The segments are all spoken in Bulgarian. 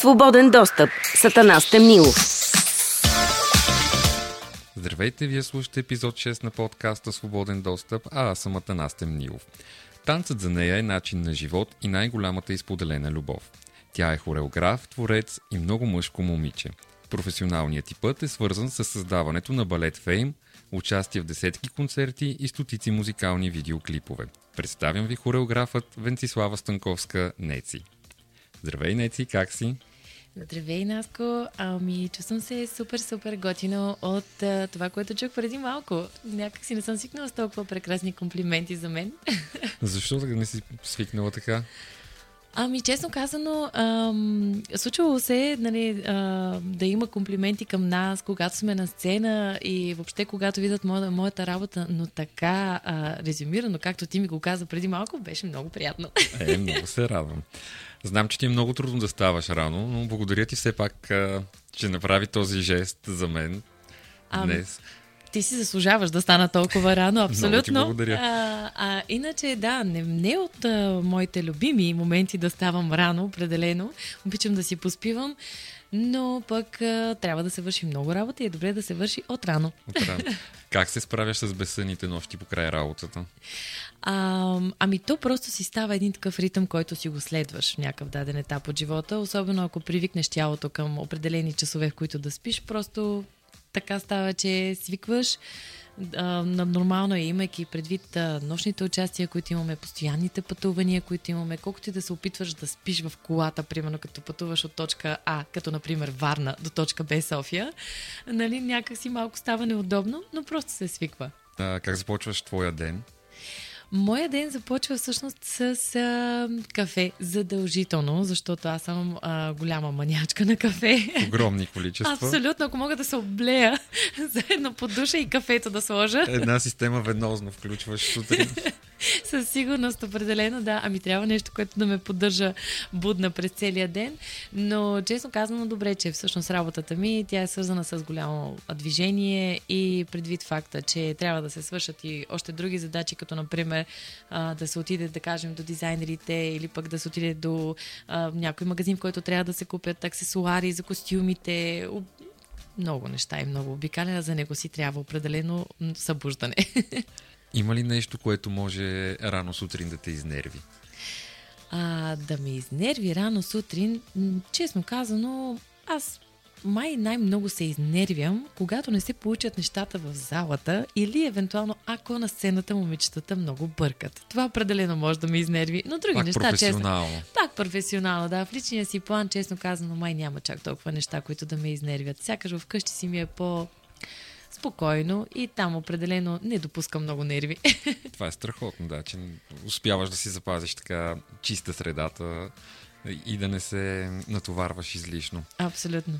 Свободен достъп. Сатана Стемнилов. Здравейте, вие слушате епизод 6 на подкаста Свободен достъп, а аз съм Атанас Темнилов. Танцът за нея е начин на живот и най-голямата изподелена любов. Тя е хореограф, творец и много мъжко момиче. Професионалният ти път е свързан с създаването на балет Фейм, участие в десетки концерти и стотици музикални видеоклипове. Представям ви хореографът Венцислава Станковска Неци. Здравей, Неци, как си? Здравей, Наско. Ами, чувствам се супер, супер готино от а, това, което чух преди малко. Някак си не съм свикнала с толкова прекрасни комплименти за мен. Защо така не си свикнала така? Ами, честно казано, ам, случвало се нали, а, да има комплименти към нас, когато сме на сцена и въобще когато видят моя, моята работа, но така а, резюмирано, както ти ми го каза преди малко, беше много приятно. Е, много се радвам. Знам, че ти е много трудно да ставаш рано, но благодаря ти все пак, а, че направи този жест за мен Ами, днес. Ти си заслужаваш да стана толкова рано, абсолютно. ти благодаря. А, а, иначе, да, не, не от а, моите любими моменти да ставам рано, определено. Обичам да си поспивам, но пък а, трябва да се върши много работа и е добре да се върши от рано. Отрано. Как се справяш с безсънните нощи по край работата? А, ами то просто си става един такъв ритъм, който си го следваш в някакъв даден етап от живота, особено ако привикнеш тялото към определени часове, в които да спиш, просто така става, че свикваш. На- нормално е, имайки предвид а, нощните участия, които имаме, постоянните пътувания, които имаме, колкото и да се опитваш да спиш в колата, примерно като пътуваш от точка А, като например Варна, до точка Б София, нали, някак си малко става неудобно, но просто се свиква. А, как започваш твоя ден? Моя ден започва всъщност с а, кафе, задължително, защото аз съм а, голяма манячка на кафе. Огромни количества. Абсолютно, ако мога да се облея заедно под душа и кафето да сложа, Една система веднозно включваш сутрин. със сигурност определено, да. Ами трябва нещо, което да ме поддържа будна през целия ден. Но честно казано, добре, че всъщност работата ми, тя е свързана с голямо движение и предвид факта, че трябва да се свършат и още други задачи, като например да се отиде, да кажем, до дизайнерите или пък да се отиде до някой магазин, в който трябва да се купят аксесуари за костюмите, много неща и много обикаля, за него си трябва определено събуждане. Има ли нещо, което може рано сутрин да те изнерви? А, да ме изнерви рано сутрин, честно казано, аз май най-много се изнервям, когато не се получат нещата в залата или евентуално ако на сцената момичетата много бъркат. Това определено може да ме изнерви, но други Пак неща, честно. Пак професионално, да. В личния си план, честно казано, май няма чак толкова неща, които да ме изнервят. Сякаш вкъщи си ми е по спокойно и там определено не допускам много нерви. Това е страхотно, да, че успяваш да си запазиш така чиста средата и да не се натоварваш излишно. Абсолютно.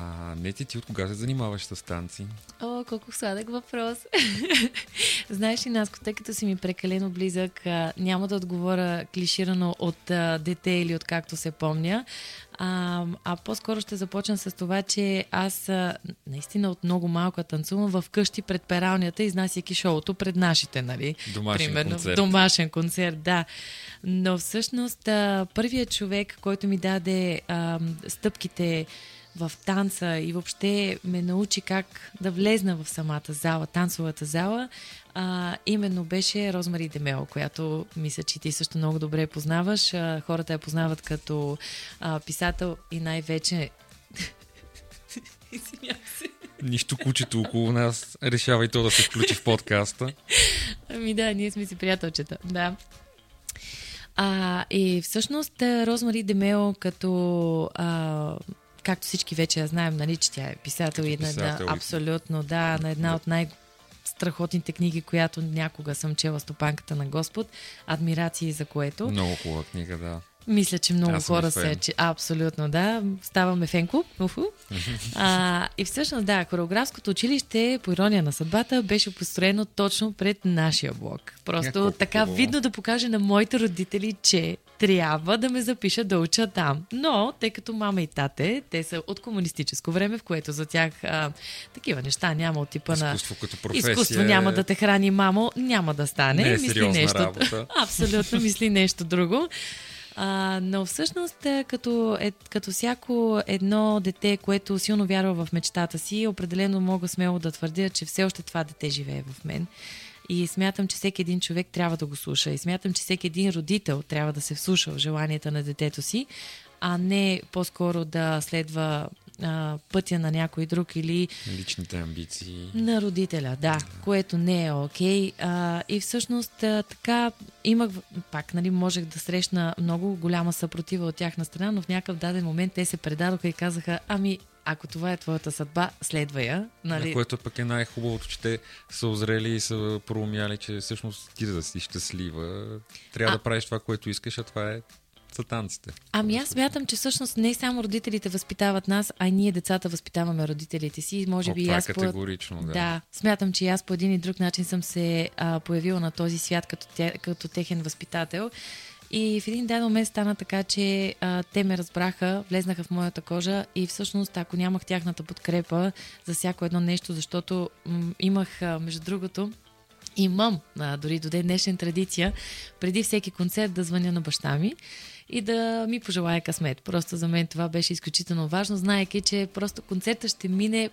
А, не ти, ти от кога се занимаваш с танци? О, колко сладък въпрос. Знаеш ли, Наско, тъй като си ми прекалено близък, а, няма да отговоря клиширано от а, дете или от както се помня, а, а по-скоро ще започна с това, че аз а, наистина от много малко танцувам в къщи пред пералнята, изнасяйки шоуто пред нашите, нали? Домашен Примерно, концерт. Домашен концерт, да. Но всъщност а, първият човек, който ми даде а, стъпките в танца и въобще ме научи как да влезна в самата зала, танцовата зала, а, именно беше Розмари Демел, която мисля, че ти също много добре познаваш. А, хората я познават като а, писател и най-вече... Извинявам се. Нищо кучето около нас решава и то да се включи в подкаста. Ами да, ние сме си приятелчета. Да. А, и всъщност Розмари Демео като а, както всички вече я знаем, нали, че тя е писател и на, писател да, и- абсолютно, да, на една от най- страхотните книги, която някога съм чела Стопанката на Господ. Адмирации за което. Много хубава книга, да. Мисля, че много Аз хора се... Че, абсолютно, да. Ставаме фен клуб. А, и всъщност, да, хореографското училище, по ирония на съдбата, беше построено точно пред нашия блок. Просто Колко така хубаво. видно да покаже на моите родители, че трябва да ме запишат да уча там. Но, тъй като мама и тате, те са от комунистическо време, в което за тях а, такива неща няма от типа на... Изкуство като професия. Изкуство няма да те храни, мамо, няма да стане. Не е мисли нещо. работа. Абсолютно, мисли нещо друго. А, но всъщност, като, е, като всяко едно дете, което силно вярва в мечтата си, определено мога смело да твърдя, че все още това дете живее в мен. И смятам, че всеки един човек трябва да го слуша. И смятам, че всеки един родител трябва да се вслуша в желанията на детето си, а не по-скоро да следва а, пътя на някой друг или... Личните амбиции. На родителя, да, което не е окей. Okay. и всъщност а, така имах, пак, нали, можех да срещна много голяма съпротива от тяхна страна, но в някакъв даден момент те се предадоха и казаха, ами, ако това е твоята съдба, следва я. Нали? което пък е най-хубавото, че те са озрели и са проумяли, че всъщност ти да си щастлива, трябва а... да правиш това, което искаш, а това е са танците. Ами аз смятам, че всъщност не само родителите възпитават нас, а ние децата възпитаваме родителите си. Може О, би това е аз категорично, по... да. да. смятам, че аз по един и друг начин съм се а, появила на този свят като, те, като техен възпитател. И в един ден момент стана така, че а, те ме разбраха, влезнаха в моята кожа и всъщност, ако нямах тяхната подкрепа за всяко едно нещо, защото м- имах, а, между другото, имам, а, дори до ден днешен традиция, преди всеки концерт да звъня на баща ми и да ми пожелая късмет. Просто за мен това беше изключително важно, знаеки, че просто концерта ще мине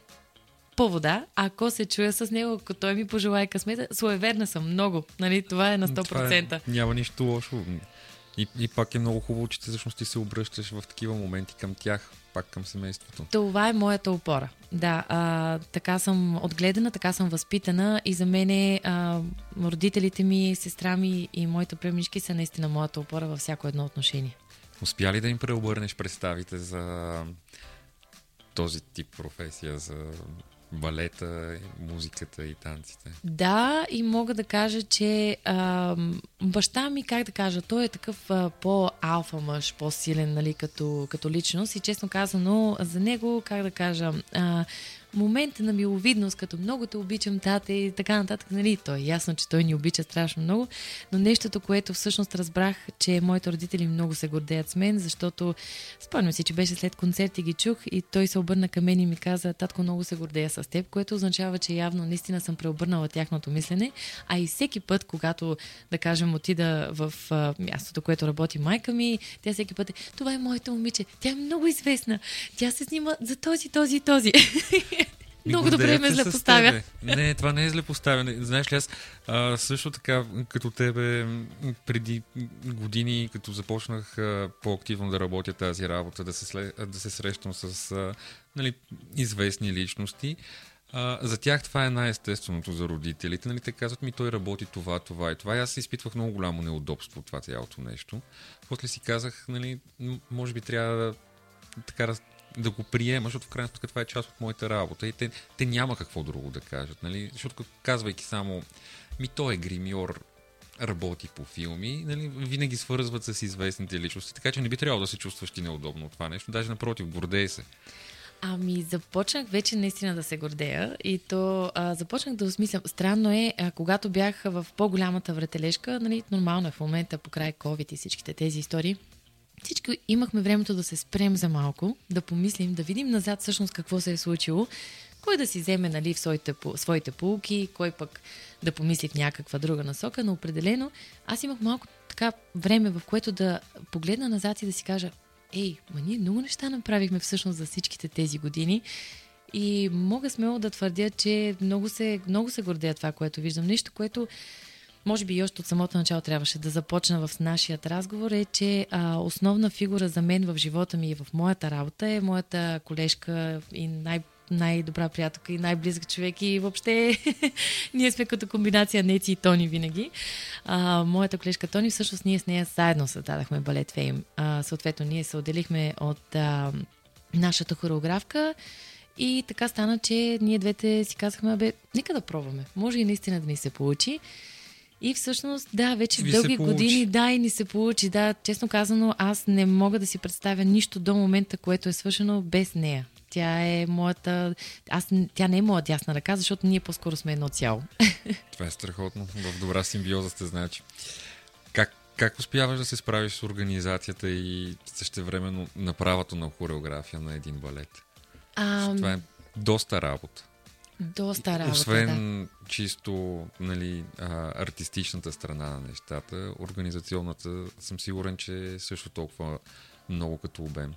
по вода, ако се чуя с него, ако той ми пожелая късмета, суеверна съм много. Нали? Това е на 100%. Това е, няма нищо лошо. И, и пак е много хубаво, че ти всъщност ти се обръщаш в такива моменти към тях, пак към семейството. Това е моята опора. Да, а, така съм отгледана, така съм възпитана и за мен родителите ми, сестра ми и моите премишки са наистина моята опора във всяко едно отношение. Успя ли да им преобърнеш представите за този тип професия, за балета, музиката и танците. Да, и мога да кажа, че а, баща ми, как да кажа, той е такъв а, по-алфа мъж, по-силен, нали, като, като личност и честно казано, за него, как да кажа, а, момента на миловидност, като много те обичам, тате и така нататък, нали, то е ясно, че той ни обича страшно много, но нещото, което всъщност разбрах, че моите родители много се гордеят с мен, защото спомням си, че беше след концерт и ги чух и той се обърна към мен и ми каза, татко, много се гордея с теб, което означава, че явно наистина съм преобърнала тяхното мислене, а и всеки път, когато, да кажем, отида в а, мястото, което работи майка ми, тя всеки път е, това е моето момиче, тя е много известна, тя се снима за този, този този. Много добре ме злепоставя. Не, това не е злепоставяне. Знаеш ли, аз а, също така, като тебе, преди години, като започнах а, по-активно да работя тази работа, да се, да се срещам с а, нали, известни личности, а, за тях това е най-естественото за родителите. Нали, те казват ми, той работи това, това и това. И аз изпитвах много голямо неудобство от това цялото нещо. После си казах, нали, може би трябва да така да го приема, защото в крайна сметка това е част от моята работа и те, те няма какво друго да кажат, нали? Защото казвайки само ми той е гримьор, работи по филми, нали, винаги свързват с известните личности, така че не би трябвало да се чувстваш ти неудобно от това нещо, даже напротив, гордей се. Ами, започнах вече наистина да се гордея и то а, започнах да осмислям. Странно е, а, когато бях в по-голямата вратележка, нали, нормално е в момента, покрай COVID и всичките тези истории, всички имахме времето да се спрем за малко, да помислим, да видим назад всъщност какво се е случило, кой да си вземе нали, в своите, своите полуки, кой пък да помисли в някаква друга насока, но определено аз имах малко така време, в което да погледна назад и да си кажа, ей, ма ние много неща направихме всъщност за всичките тези години и мога смело да твърдя, че много се, много се гордея това, което виждам. Нещо, което може би и още от самото начало трябваше да започна в нашия разговор, е, че а, основна фигура за мен в живота ми и в моята работа е моята колежка и най- най-добра приятелка и най-близък човек и въобще ние сме като комбинация Неци и Тони винаги. А, моята колежка Тони, всъщност ние с нея заедно създадахме балет Фейм. А, съответно, ние се отделихме от а, нашата хореографка и така стана, че ние двете си казахме, бе, нека да пробваме. Може и наистина да ни се получи. И всъщност, да, вече Ви дълги години, да, и ни се получи. Да, честно казано, аз не мога да си представя нищо до момента, което е свършено без нея. Тя е моята... Аз, тя не е моя дясна ръка, защото ние по-скоро сме едно цяло. Това е страхотно. В добра симбиоза сте, значи. Как, как успяваш да се справиш с организацията и същевременно направата на хореография на един балет? А... Това е доста работа. Доста работа, Освен да. чисто нали, а, артистичната страна на нещата, организационната съм сигурен, че е също толкова много като обем.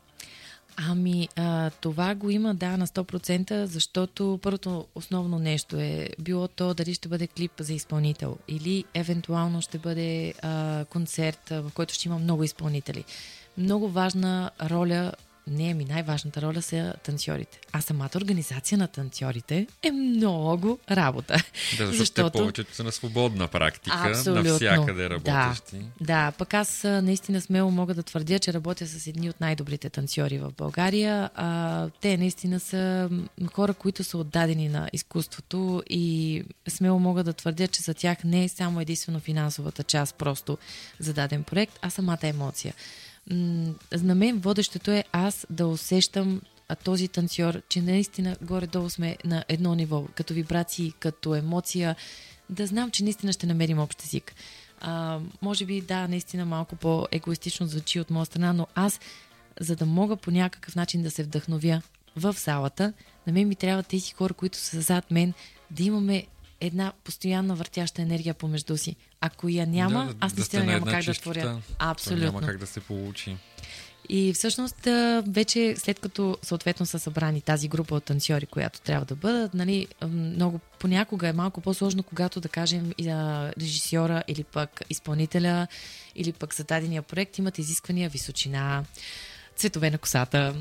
Ами, а, това го има, да, на 100%, защото първото основно нещо е било то дали ще бъде клип за изпълнител или евентуално ще бъде а, концерт, в който ще има много изпълнители. Много важна роля не, ми най-важната роля са танцорите. А самата организация на танцорите е много работа. Да, защото, защото... те повечето са на свободна практика, Абсолютно. навсякъде работещи. Да, да, пък аз наистина смело мога да твърдя, че работя с едни от най-добрите танцори в България. А, те наистина са хора, които са отдадени на изкуството и смело мога да твърдя, че за тях не е само единствено финансовата част просто за даден проект, а самата емоция на мен водещото е аз да усещам този танцор, че наистина горе-долу сме на едно ниво, като вибрации, като емоция, да знам, че наистина ще намерим общ език. А, може би, да, наистина малко по-егоистично звучи от моя страна, но аз, за да мога по някакъв начин да се вдъхновя в залата, на мен ми трябва тези хора, които са зад мен, да имаме една постоянна въртяща енергия помежду си. Ако я няма, да, аз наистина да няма как чистота. да творя. Абсолютно. няма как да се получи. И всъщност вече след като съответно са събрани тази група от танцори, която трябва да бъдат, нали, много понякога е малко по-сложно, когато да кажем режисьора или пък изпълнителя или пък за дадения проект имат изисквания височина, цветове на косата.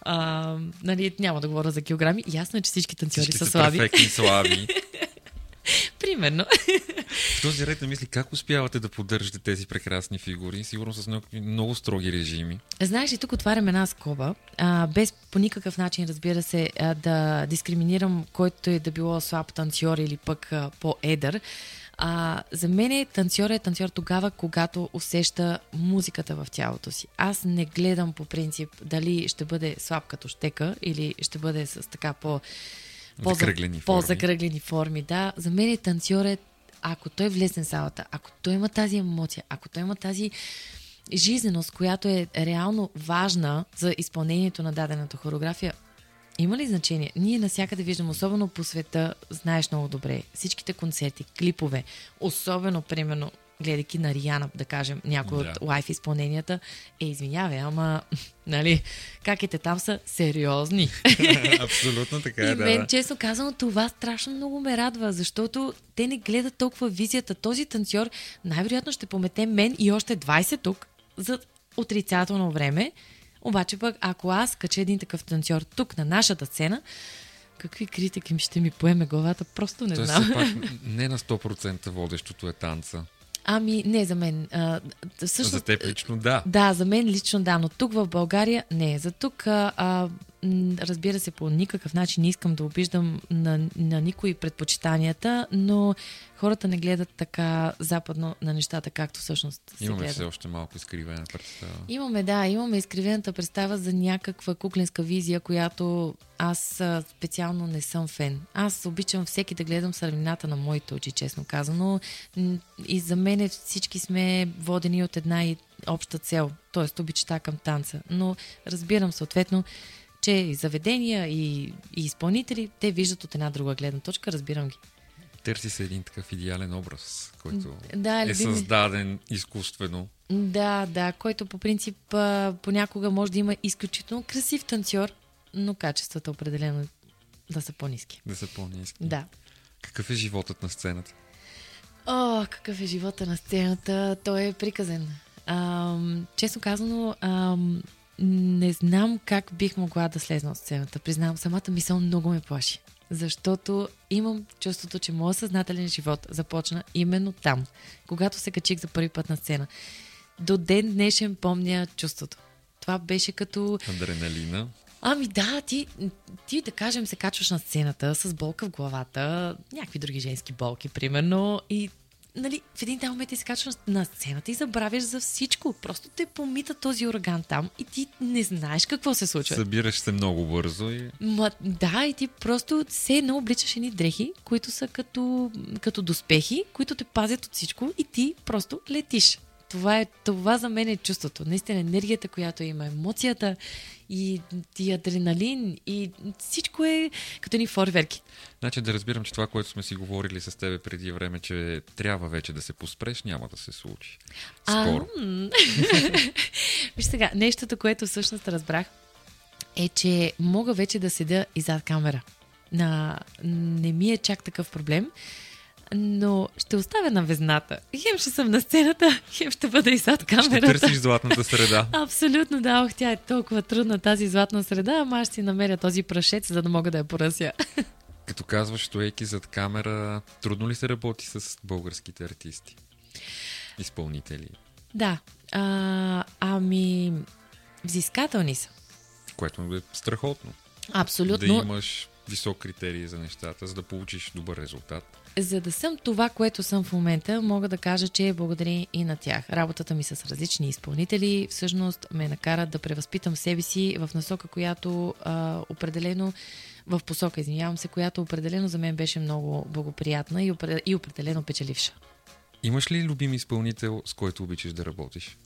А, нали, няма да говоря за килограми. Ясно е, че всички танцори всички са, са слаби. слаби. Примерно. В този ред на мисли, как успявате да поддържате тези прекрасни фигури? Сигурно с много, много строги режими. Знаеш ли, тук отварям една скоба, а, без по никакъв начин, разбира се, а, да дискриминирам който е да било слаб танцор или пък а, по-едър. А, за мен е танцор е танцор тогава, когато усеща музиката в тялото си. Аз не гледам по принцип дали ще бъде слаб като щека или ще бъде с така по... Закръглени форми. По-закръглени форми, да. За мен е танцор е, ако той влезне в залата, ако той има тази емоция, ако той има тази жизненост, която е реално важна за изпълнението на дадената хореография, има ли значение? Ние насякъде виждам, особено по света, знаеш много добре, всичките концерти, клипове, особено, примерно, гледайки на Риана, да кажем, някои Да. от лайф изпълненията, е, извинявай, ама, нали, каките там са сериозни. Абсолютно така И е, мен, да. честно казано, това страшно много ме радва, защото те не гледат толкова визията. Този танцор най-вероятно ще помете мен и още 20 тук за отрицателно време. Обаче пък, ако аз кача един такъв танцор тук на нашата сцена, какви критики ми ще ми поеме главата, просто не Тоест, знам. пак не на 100% водещото е танца. Ами, не за мен. А, всъщност, За теб лично да. Да, за мен лично да, но тук в България не. За тук, а, разбира се, по никакъв начин не искам да обиждам на, на никои предпочитанията, но хората не гледат така западно на нещата, както всъщност се Имаме гледа. все още малко изкривена представа. Имаме, да, имаме изкривената представа за някаква куклинска визия, която аз специално не съм фен. Аз обичам всеки да гледам сървината на моите очи, честно казано. И за мен всички сме водени от една и обща цел, т.е. обичта към танца. Но разбирам съответно, че и заведения, и, и изпълнители, те виждат от една друга гледна точка, разбирам ги. Търси се един такъв идеален образ, който Да, е любими- създаден изкуствено. Да, да, който по принцип понякога може да има изключително красив танцор, но качествата определено да са по-низки. Да са по-низки. Да. Какъв е животът на сцената? О, какъв е живота на сцената, той е приказен. Ам, честно казано, ам, не знам как бих могла да слезна от сцената. Признавам, самата мисъл много ме плаши. Защото имам чувството, че моят съзнателен живот започна именно там, когато се качих за първи път на сцена. До ден днешен помня чувството. Това беше като Адреналина. Ами да, ти, ти да кажем се качваш на сцената с болка в главата, някакви други женски болки, примерно, и нали, в един там момент ти се качваш на сцената и забравяш за всичко. Просто те помита този ураган там и ти не знаеш какво се случва. Събираш се много бързо и Ма, да, и ти просто все едно обличаш едни дрехи, които са като, като доспехи, които те пазят от всичко и ти просто летиш. Това, е, това за мен е чувството. Наистина енергията, която има, емоцията и, и адреналин и всичко е като ни форверки. Значи да разбирам, че това, което сме си говорили с тебе преди време, че трябва вече да се поспреш, няма да се случи. Скоро. А, Виж сега, нещото, което всъщност разбрах, е, че мога вече да седя и зад камера. На... Не ми е чак такъв проблем, но ще оставя на везната. Хем ще съм на сцената, хем ще бъда и зад камерата. Ще търсиш златната среда. Абсолютно, да. Ох, тя е толкова трудна тази златна среда, ама аз ще си намеря този прашец, за да мога да я поръся. Като казваш, стоейки зад камера, трудно ли се работи с българските артисти? Изпълнители? Да. А, ами, взискателни са. Което е страхотно. Абсолютно. Да имаш висок критерий за нещата, за да получиш добър резултат. За да съм това, което съм в момента, мога да кажа, че благодаря и на тях. Работата ми с различни изпълнители всъщност ме накара да превъзпитам себе си в насока, която а, определено в посока, извинявам се, която определено за мен беше много благоприятна и, и определено печеливша. Имаш ли любим изпълнител, с който обичаш да работиш?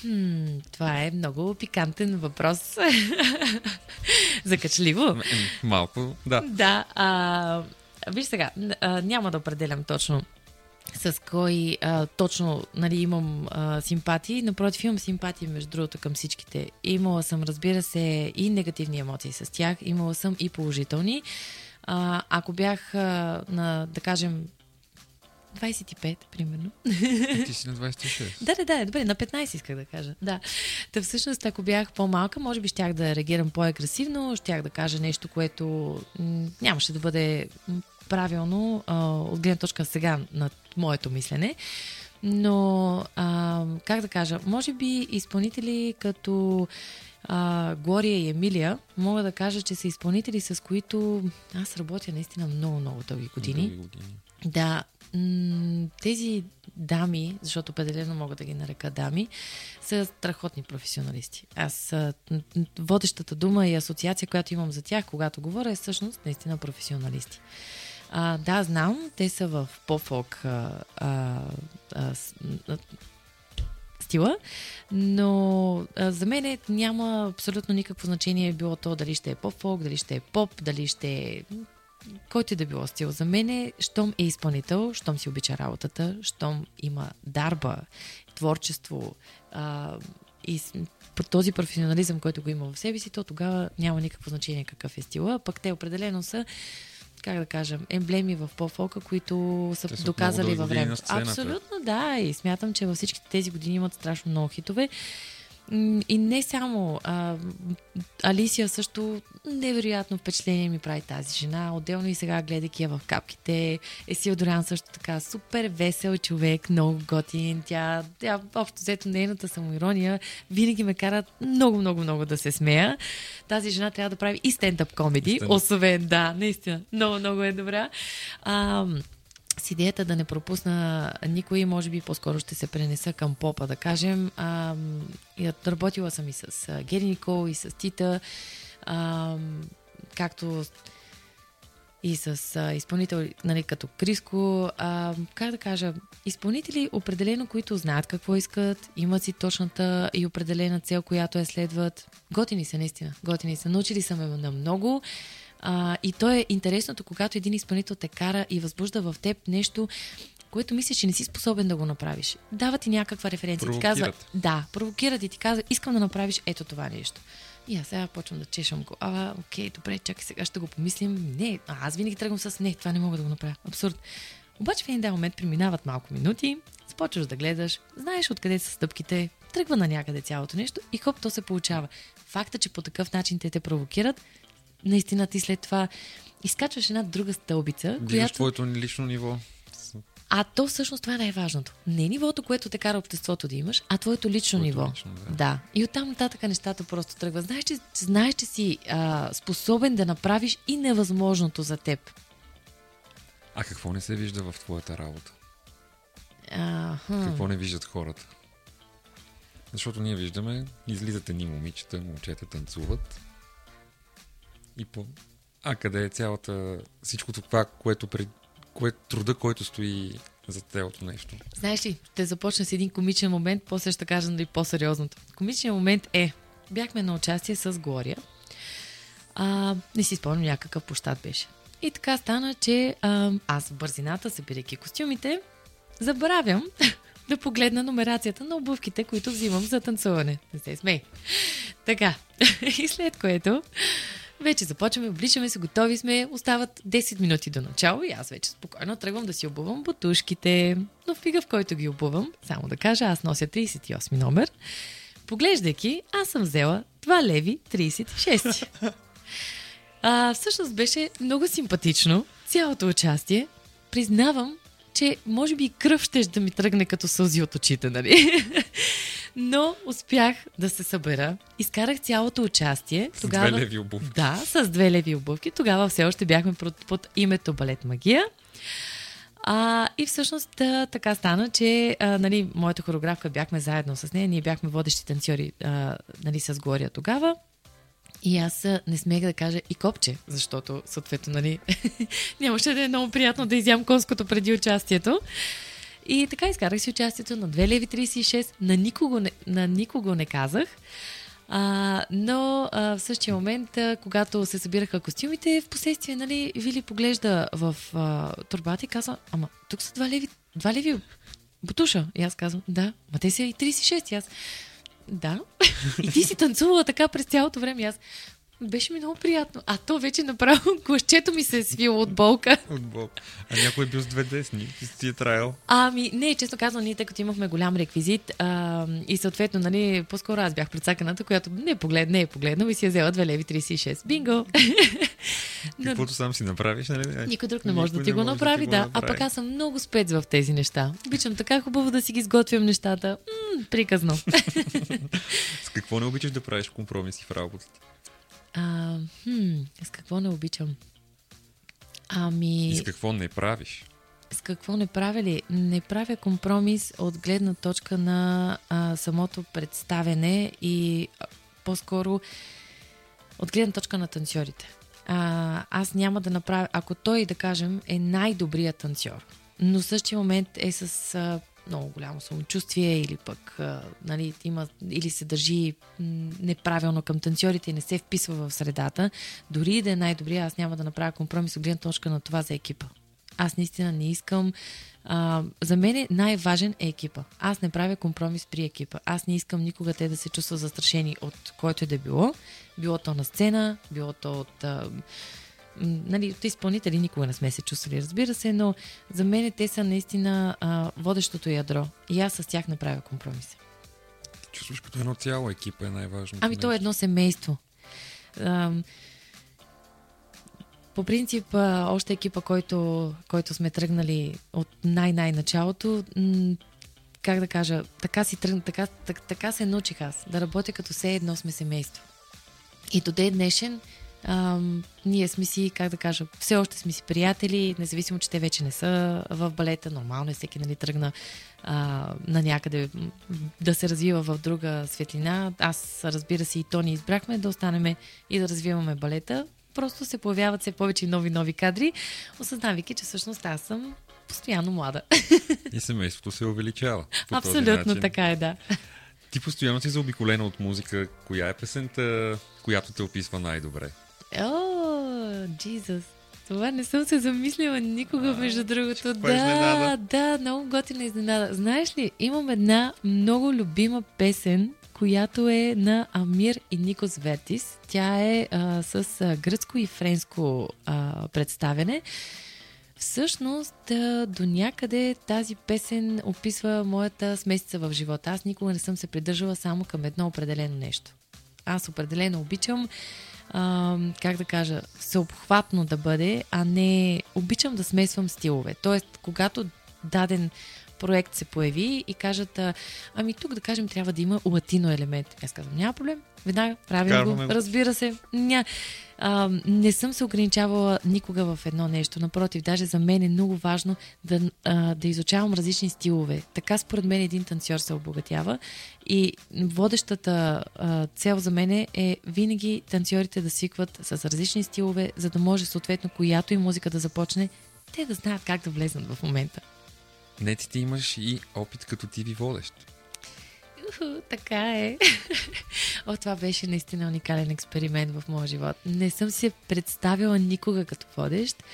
Хм, това е много пикантен въпрос. Закачливо. Малко, да. Да. А, виж сега, няма да определям точно с кой а, точно нали, имам а, симпатии. Напротив, имам симпатии, между другото, към всичките. Имала съм, разбира се, и негативни емоции с тях. Имала съм и положителни. А, ако бях а, на, да кажем, 25, примерно. Ти си на 26. да, да, да, добре, на 15 исках да кажа. Да. Та всъщност, ако бях по-малка, може би щях да реагирам по-агресивно, щях да кажа нещо, което нямаше да бъде правилно а, от гледна точка сега на моето мислене. Но, а, как да кажа, може би изпълнители като а, Глория и Емилия, мога да кажа, че са изпълнители, с които аз работя наистина много-много дълги години. Дълги години. Да, тези дами, защото определено мога да ги нарека дами, са страхотни професионалисти. Аз водещата дума и асоциация, която имам за тях, когато говоря, е всъщност наистина професионалисти. А, да, знам, те са в по-фолк а, а, а, стила, но а, за мен няма абсолютно никакво значение било то дали ще е поп-фолк, дали ще е поп, дали ще е който и да било стил. За мен е, щом е изпълнител, щом си обича работата, щом има дарба, творчество а, и този професионализъм, който го има в себе си, то тогава няма никакво значение какъв е стила. Пък те определено са как да кажем, емблеми в по-фолка, които са Те са доказали във времето. Абсолютно, да. И смятам, че във всичките тези години имат страшно много хитове. И не само. А, Алисия също невероятно впечатление ми прави тази жена. Отделно и сега, гледайки я в капките, Есил Дорян също така супер весел човек, много готин. Тя, тя общо взето нейната самоирония винаги ме кара много, много, много да се смея. Тази жена трябва да прави и стендъп комеди, освен да, наистина, много, много е добра. А, с идеята да не пропусна никой, може би по-скоро ще се пренеса към попа, да кажем. А, работила съм и с Гери Никол, и с Тита, а, както и с а, изпълнител, нали, като Криско. А, как да кажа, изпълнители определено, които знаят какво искат, имат си точната и определена цел, която я следват. Готини са, наистина. Готини са. Научили са ме на много. А, и то е интересното, когато един изпълнител те кара и възбужда в теб нещо, което мислиш, че не си способен да го направиш. Дава ти някаква референция. Ти казва, да, провокират и ти казва, искам да направиш ето това нещо. И аз сега почвам да чешам го. А, окей, добре, чакай сега, ще го помислим. Не, аз винаги тръгвам с не, това не мога да го направя. Абсурд. Обаче в един момент преминават малко минути, започваш да гледаш, знаеш откъде са стъпките, тръгва на някъде цялото нещо и хоп, то се получава. Факта, че по такъв начин те те провокират, наистина ти след това изкачваш една друга стълбица, Дигаш която... твоето лично ниво. А то всъщност това е най-важното. Не нивото, което те кара обществото да имаш, а твоето лично Твоето ниво. лично, да. да. И оттам нататък нещата просто тръгват. Знаеш, че, знаеш, че си а, способен да направиш и невъзможното за теб. А какво не се вижда в твоята работа? А, хм. Какво не виждат хората? Защото ние виждаме, излизате ни момичета, момчета танцуват. И по... А къде е цялата... Всичко това, което пред... Кое... труда, който стои за цялото нещо. Знаеш ли, ще започна с един комичен момент, после ще кажа нали, по-сериозното. Комичният момент е, бяхме на участие с Глория. А, не си спомням, някакъв площад беше. И така стана, че а, аз в бързината, събирайки костюмите, забравям да погледна номерацията на обувките, които взимам за танцуване. Не се смей. Така. И след което вече започваме, обличаме се, готови сме, остават 10 минути до начало и аз вече спокойно тръгвам да си обувам бутушките. Но в фига, в който ги обувам, само да кажа, аз нося 38 номер. Поглеждайки, аз съм взела 2 леви 36. А, всъщност беше много симпатично цялото участие. Признавам, че може би кръв ще да ми тръгне като сълзи от очите, нали? Но успях да се събера. Изкарах цялото участие. С Тогава... две леви обувки. Да, с две леви обувки. Тогава все още бяхме под, под името Балет Магия. А, и всъщност да, така стана, че а, нали, моята хореографка бяхме заедно с нея, ние бяхме водещи танцори а, нали, с Глория тогава. И аз не смех да кажа и копче, защото съответно, нали, нямаше да е много приятно да изям конското преди участието. И така изкарах си участието на 2 леви 36. На никого не, на никого не казах. А, но а, в същия момент, а, когато се събираха костюмите, в последствие, нали, Вили поглежда в а, турбата и казва, ама тук са два леви, два леви бутуша. И аз казвам, да, ма те са и 36. И аз, да. И ти си танцувала така през цялото време. Аз беше ми много приятно. А то вече направо гласчето ми се е свило от болка. От болка. А някой е бил с две десни си е трайл. Ами, не, често казвам, ние тъй като имахме голям реквизит а, и съответно, нали, по-скоро аз бях предсаканата, която не е поглед, не е погледнал и си е взела 2 леви 36. Бинго! Каквото сам си направиш, нали? Никой друг не може да ти го направи, да. А пък аз съм много спец в тези неща. Обичам така хубаво да си ги сготвям нещата. М- приказно. с какво не обичаш да правиш компромиси в работата? А, хм, с какво не обичам? Ами... И с какво не правиш? С какво не правя ли? Не правя компромис от гледна точка на а, самото представене и а, по-скоро от гледна точка на танцорите. А, аз няма да направя... Ако той, да кажем, е най-добрият танцор, но в същия момент е с а, много голямо самочувствие или пък нали, има, или се държи неправилно към танцорите и не се вписва в средата, дори да е най-добрия, аз няма да направя компромис от гледна точка на това за екипа. Аз наистина не искам. А, за мен най-важен е екипа. Аз не правя компромис при екипа. Аз не искам никога те да се чувстват застрашени от който и да било. Било то на сцена, било то от. А, нали, от изпълнители никога не сме се чувствали, разбира се, но за мен те са наистина а, водещото ядро. И аз с тях не правя компромиси. Чувстваш като едно цяло екипа е най-важно. Ами то е едно семейство. А, по принцип, още екипа, който, който сме тръгнали от най-най-началото, как да кажа, така, си тръгна, така, така, така се научих аз, да работя като все едно сме семейство. И до ден днешен а, ние сме си, как да кажа, все още сме си приятели, независимо, че те вече не са в балета. Нормално е всеки нали, тръгна а, на някъде да се развива в друга светлина. Аз, разбира се, и то ни избрахме да останеме и да развиваме балета. Просто се появяват все повече нови нови кадри, осъзнавайки, че всъщност аз съм постоянно млада. И семейството се увеличава. Абсолютно така е, да. Ти постоянно си заобиколена от музика. Коя е песента, която те описва най-добре? О, Джизус. Това не съм се замислила никога, а, между другото. Да, да, много готина изненада. Знаеш ли, имам една много любима песен, която е на Амир и Никос Вертис. Тя е а, с а, гръцко и френско а, представяне. Всъщност, а, до някъде тази песен описва моята смесица в живота. Аз никога не съм се придържала само към едно определено нещо. Аз определено обичам как да кажа, всеобхватно да бъде, а не обичам да смесвам стилове. Тоест, когато даден проект се появи и кажат, ами тук да кажем трябва да има латино елемент. Аз казвам, няма проблем, веднага правим го, разбира се. Ня, а, не съм се ограничавала никога в едно нещо. Напротив, даже за мен е много важно да, а, да изучавам различни стилове. Така според мен един танцор се обогатява. И водещата а, цел за мен е винаги танцорите да свикват с различни стилове, за да може съответно която и музика да започне, те да знаят как да влезнат в момента. Не, ти, ти имаш и опит като ти ви водещ. Уху, така е. О, това беше наистина уникален експеримент в моя живот. Не съм се представила никога като водещ.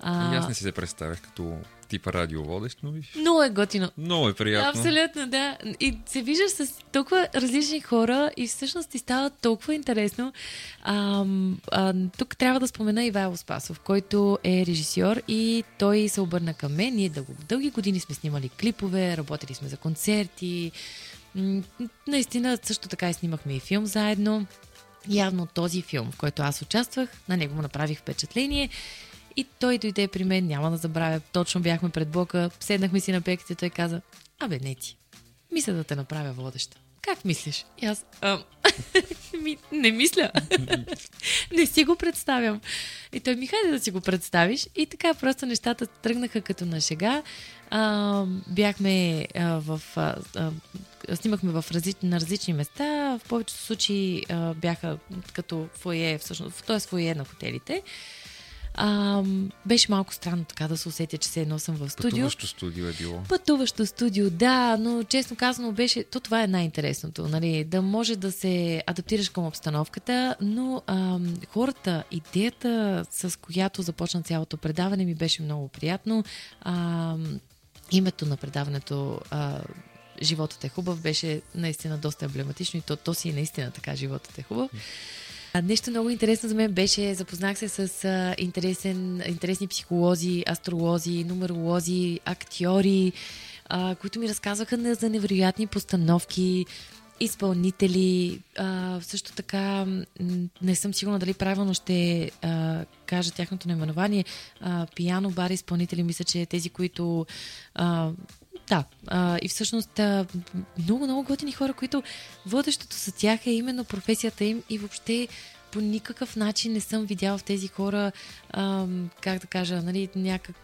А... И аз не си се представях като типа радиоводещ, но виж. Много е готино. Много е приятно. Абсолютно, да. И се виждаш с толкова различни хора и всъщност ти става толкова интересно. А, а, тук трябва да спомена Ивайло Спасов, който е режисьор и той се обърна към мен. Ние дълго, дълги години сме снимали клипове, работили сме за концерти. Наистина също така и снимахме и филм заедно. Явно този филм, в който аз участвах, на него му направих впечатление и той дойде при мен, няма да забравя. Точно бяхме пред блока, седнахме си на пеките, той каза, абе не ти, мисля да те направя водеща. Как мислиш? И аз, ми, не мисля. не си го представям. И той ми хайде да си го представиш. И така просто нещата тръгнаха като на шега. А, бяхме а, в... А, а, снимахме в разли... на различни места. В повечето случаи а, бяха като фойе, всъщност, т.е. фойе на хотелите. А, беше малко странно така да се усетя, че се едно съм в студио. Пътуващо студио е било. Пътуващо студио, да, но честно казано беше, то това е най-интересното, нали, да може да се адаптираш към обстановката, но а, хората, идеята с която започна цялото предаване ми беше много приятно. А, името на предаването а, Животът е хубав беше наистина доста емблематично и то, то си е наистина така, животът е хубав. Нещо много интересно за мен беше, запознах се с а, интересен, интересни психолози, астролози, нумеролози, актьори, а, които ми разказваха за невероятни постановки, изпълнители. А, също така, не съм сигурна дали правилно ще а, кажа тяхното наименование. А, пияно бар изпълнители, мисля, че тези, които а, да, а, и всъщност а, много, много готини хора, които водещото за тях е именно професията им и въобще по никакъв начин не съм видяла в тези хора, а, как да кажа, нали, някак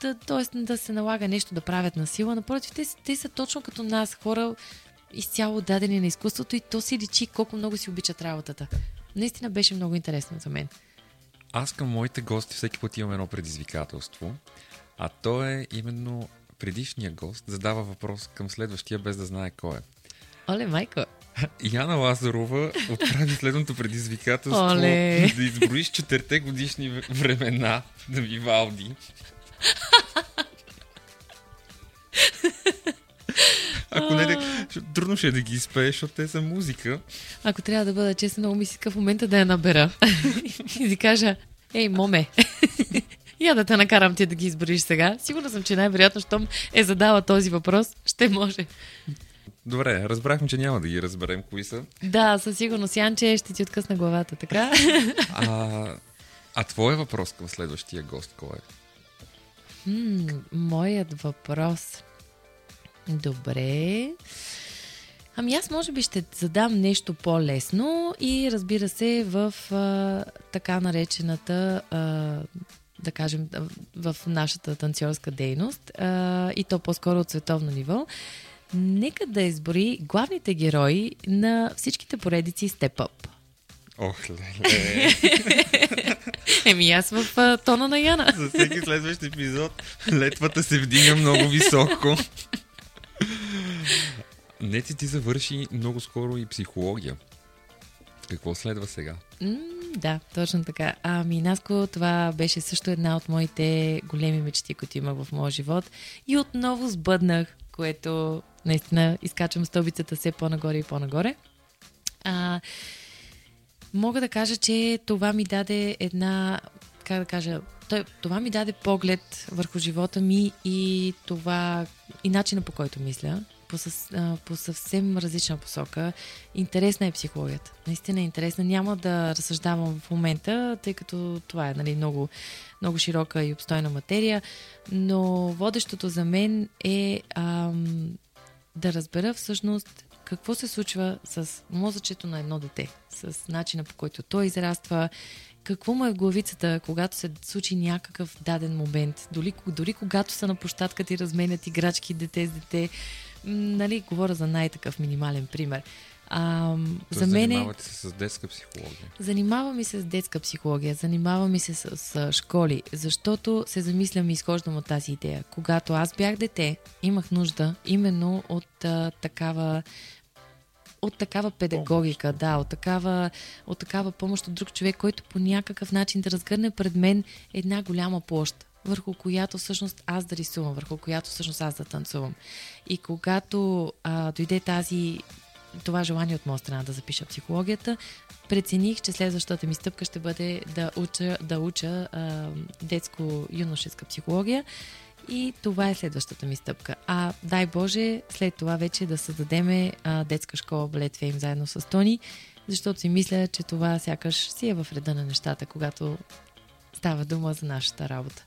да, т.е. да се налага нещо да правят на сила. Напротив, те, те са точно като нас, хора изцяло дадени на изкуството и то си личи колко много си обичат работата. Наистина беше много интересно за мен. Аз към моите гости всеки път имам едно предизвикателство, а то е именно предишния гост задава въпрос към следващия, без да знае кой е. Оле, майко! Яна Лазарова отправи следното предизвикателство Оле. да изброиш четирте годишни времена на Вивалди. Ако не, трудно ще е да ги изпееш, защото те са музика. Ако трябва да бъда честна, много ми си в момента да я набера. и си кажа, ей, моме, я да те накарам ти да ги избориш сега. Сигурна съм, че най-вероятно, щом е задала този въпрос, ще може. Добре, разбрахме, че няма да ги разберем кои са. Да, със сигурност. Янче ще ти откъсна главата, така? А, а твой въпрос към следващия гост кой е? М, моят въпрос. Добре. Ами аз може би ще задам нещо по-лесно и разбира се в а, така наречената а, да кажем, в нашата танцорска дейност а, и то по-скоро от световно ниво. Нека да избори главните герои на всичките поредици Step Up. Ох, леле. Еми аз в а, тона на Яна. За всеки следващ епизод летвата се вдига много високо. Не ти ти завърши много скоро и психология. Какво следва сега? М- да, точно така. Ами, Наско, това беше също една от моите големи мечти, които имах в моя живот. И отново сбъднах, което наистина изкачвам стълбицата все по-нагоре и по-нагоре. А, мога да кажа, че това ми даде една, как да кажа, това ми даде поглед върху живота ми и това, и начина по който мисля по, със, по съвсем различна посока. Интересна е психологията. Наистина е интересна. Няма да разсъждавам в момента, тъй като това е нали, много, много широка и обстойна материя, но водещото за мен е ам, да разбера всъщност какво се случва с мозъчето на едно дете, с начина по който той израства, какво му е в главицата, когато се случи някакъв даден момент, дори, дори когато са на площадката и разменят играчки дете с дете, нали, говоря за най-такъв минимален пример. А, Тоест, за мен занимавате се с детска психология. Занимавам ми се с детска психология, занимавам ми се с, с школи, защото се замислям и изхождам от тази идея. Когато аз бях дете, имах нужда именно от а, такава от такава педагогика, помощ. да, от такава, от такава помощ от друг човек, който по някакъв начин да разгърне пред мен една голяма площ, върху която всъщност аз да рисувам, върху която всъщност аз да танцувам. И когато а, дойде тази това желание от моя страна да запиша психологията, прецених, че следващата ми стъпка ще бъде да уча, да уча а, детско-юношеска психология и това е следващата ми стъпка. А дай Боже, след това вече да създадеме а, детска школа Балет Фейм заедно с Тони, защото си мисля, че това сякаш си е в реда на нещата, когато става дума за нашата работа.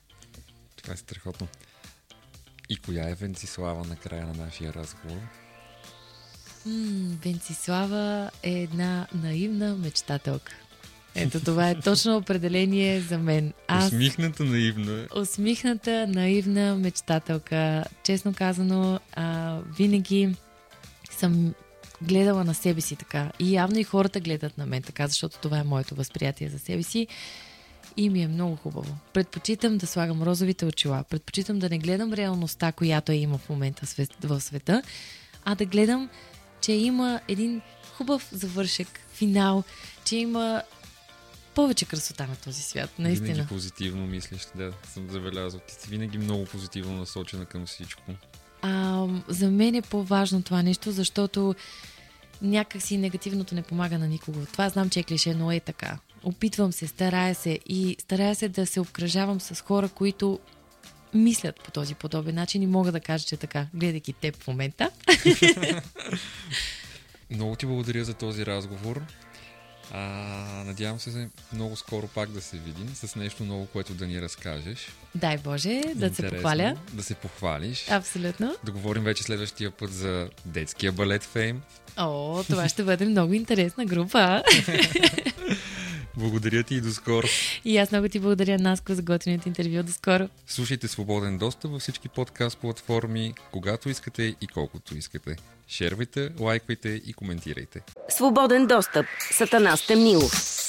Това е страхотно. И коя е Венцислава на края на нашия разговор? М- Венцислава е една наивна мечтателка. Ето това е точно определение за мен. Аз... Усмихната наивна. Усмихната наивна мечтателка. Честно казано, а, винаги съм гледала на себе си така. И явно и хората гледат на мен така, защото това е моето възприятие за себе си. И ми е много хубаво. Предпочитам да слагам розовите очила. Предпочитам да не гледам реалността, която е има в момента в света, а да гледам, че има един хубав завършек, финал, че има повече красота на този свят, наистина. Винаги позитивно мислиш, да, съм забелязал. Ти си винаги много позитивно насочена към всичко. А, за мен е по-важно това нещо, защото някакси негативното не помага на никого. Това знам, че е клише, но е така. Опитвам се, старая се и старая се да се обкръжавам с хора, които мислят по този подобен начин и мога да кажа, че така, гледайки теб в момента. Много ти благодаря за този разговор. А, надявам се много скоро пак да се видим с нещо ново, което да ни разкажеш. Дай Боже, да се похваля. Да се похвалиш. Абсолютно. Да говорим вече следващия път за детския балет Фейм. О, това ще бъде много интересна група. Благодаря ти и до скоро. И аз много ти благодаря, Наско, за готвеното интервю. До скоро. Слушайте Свободен достъп във всички подкаст платформи, когато искате и колкото искате. Шервайте, лайквайте и коментирайте. Свободен достъп. Сатана Стемнилов.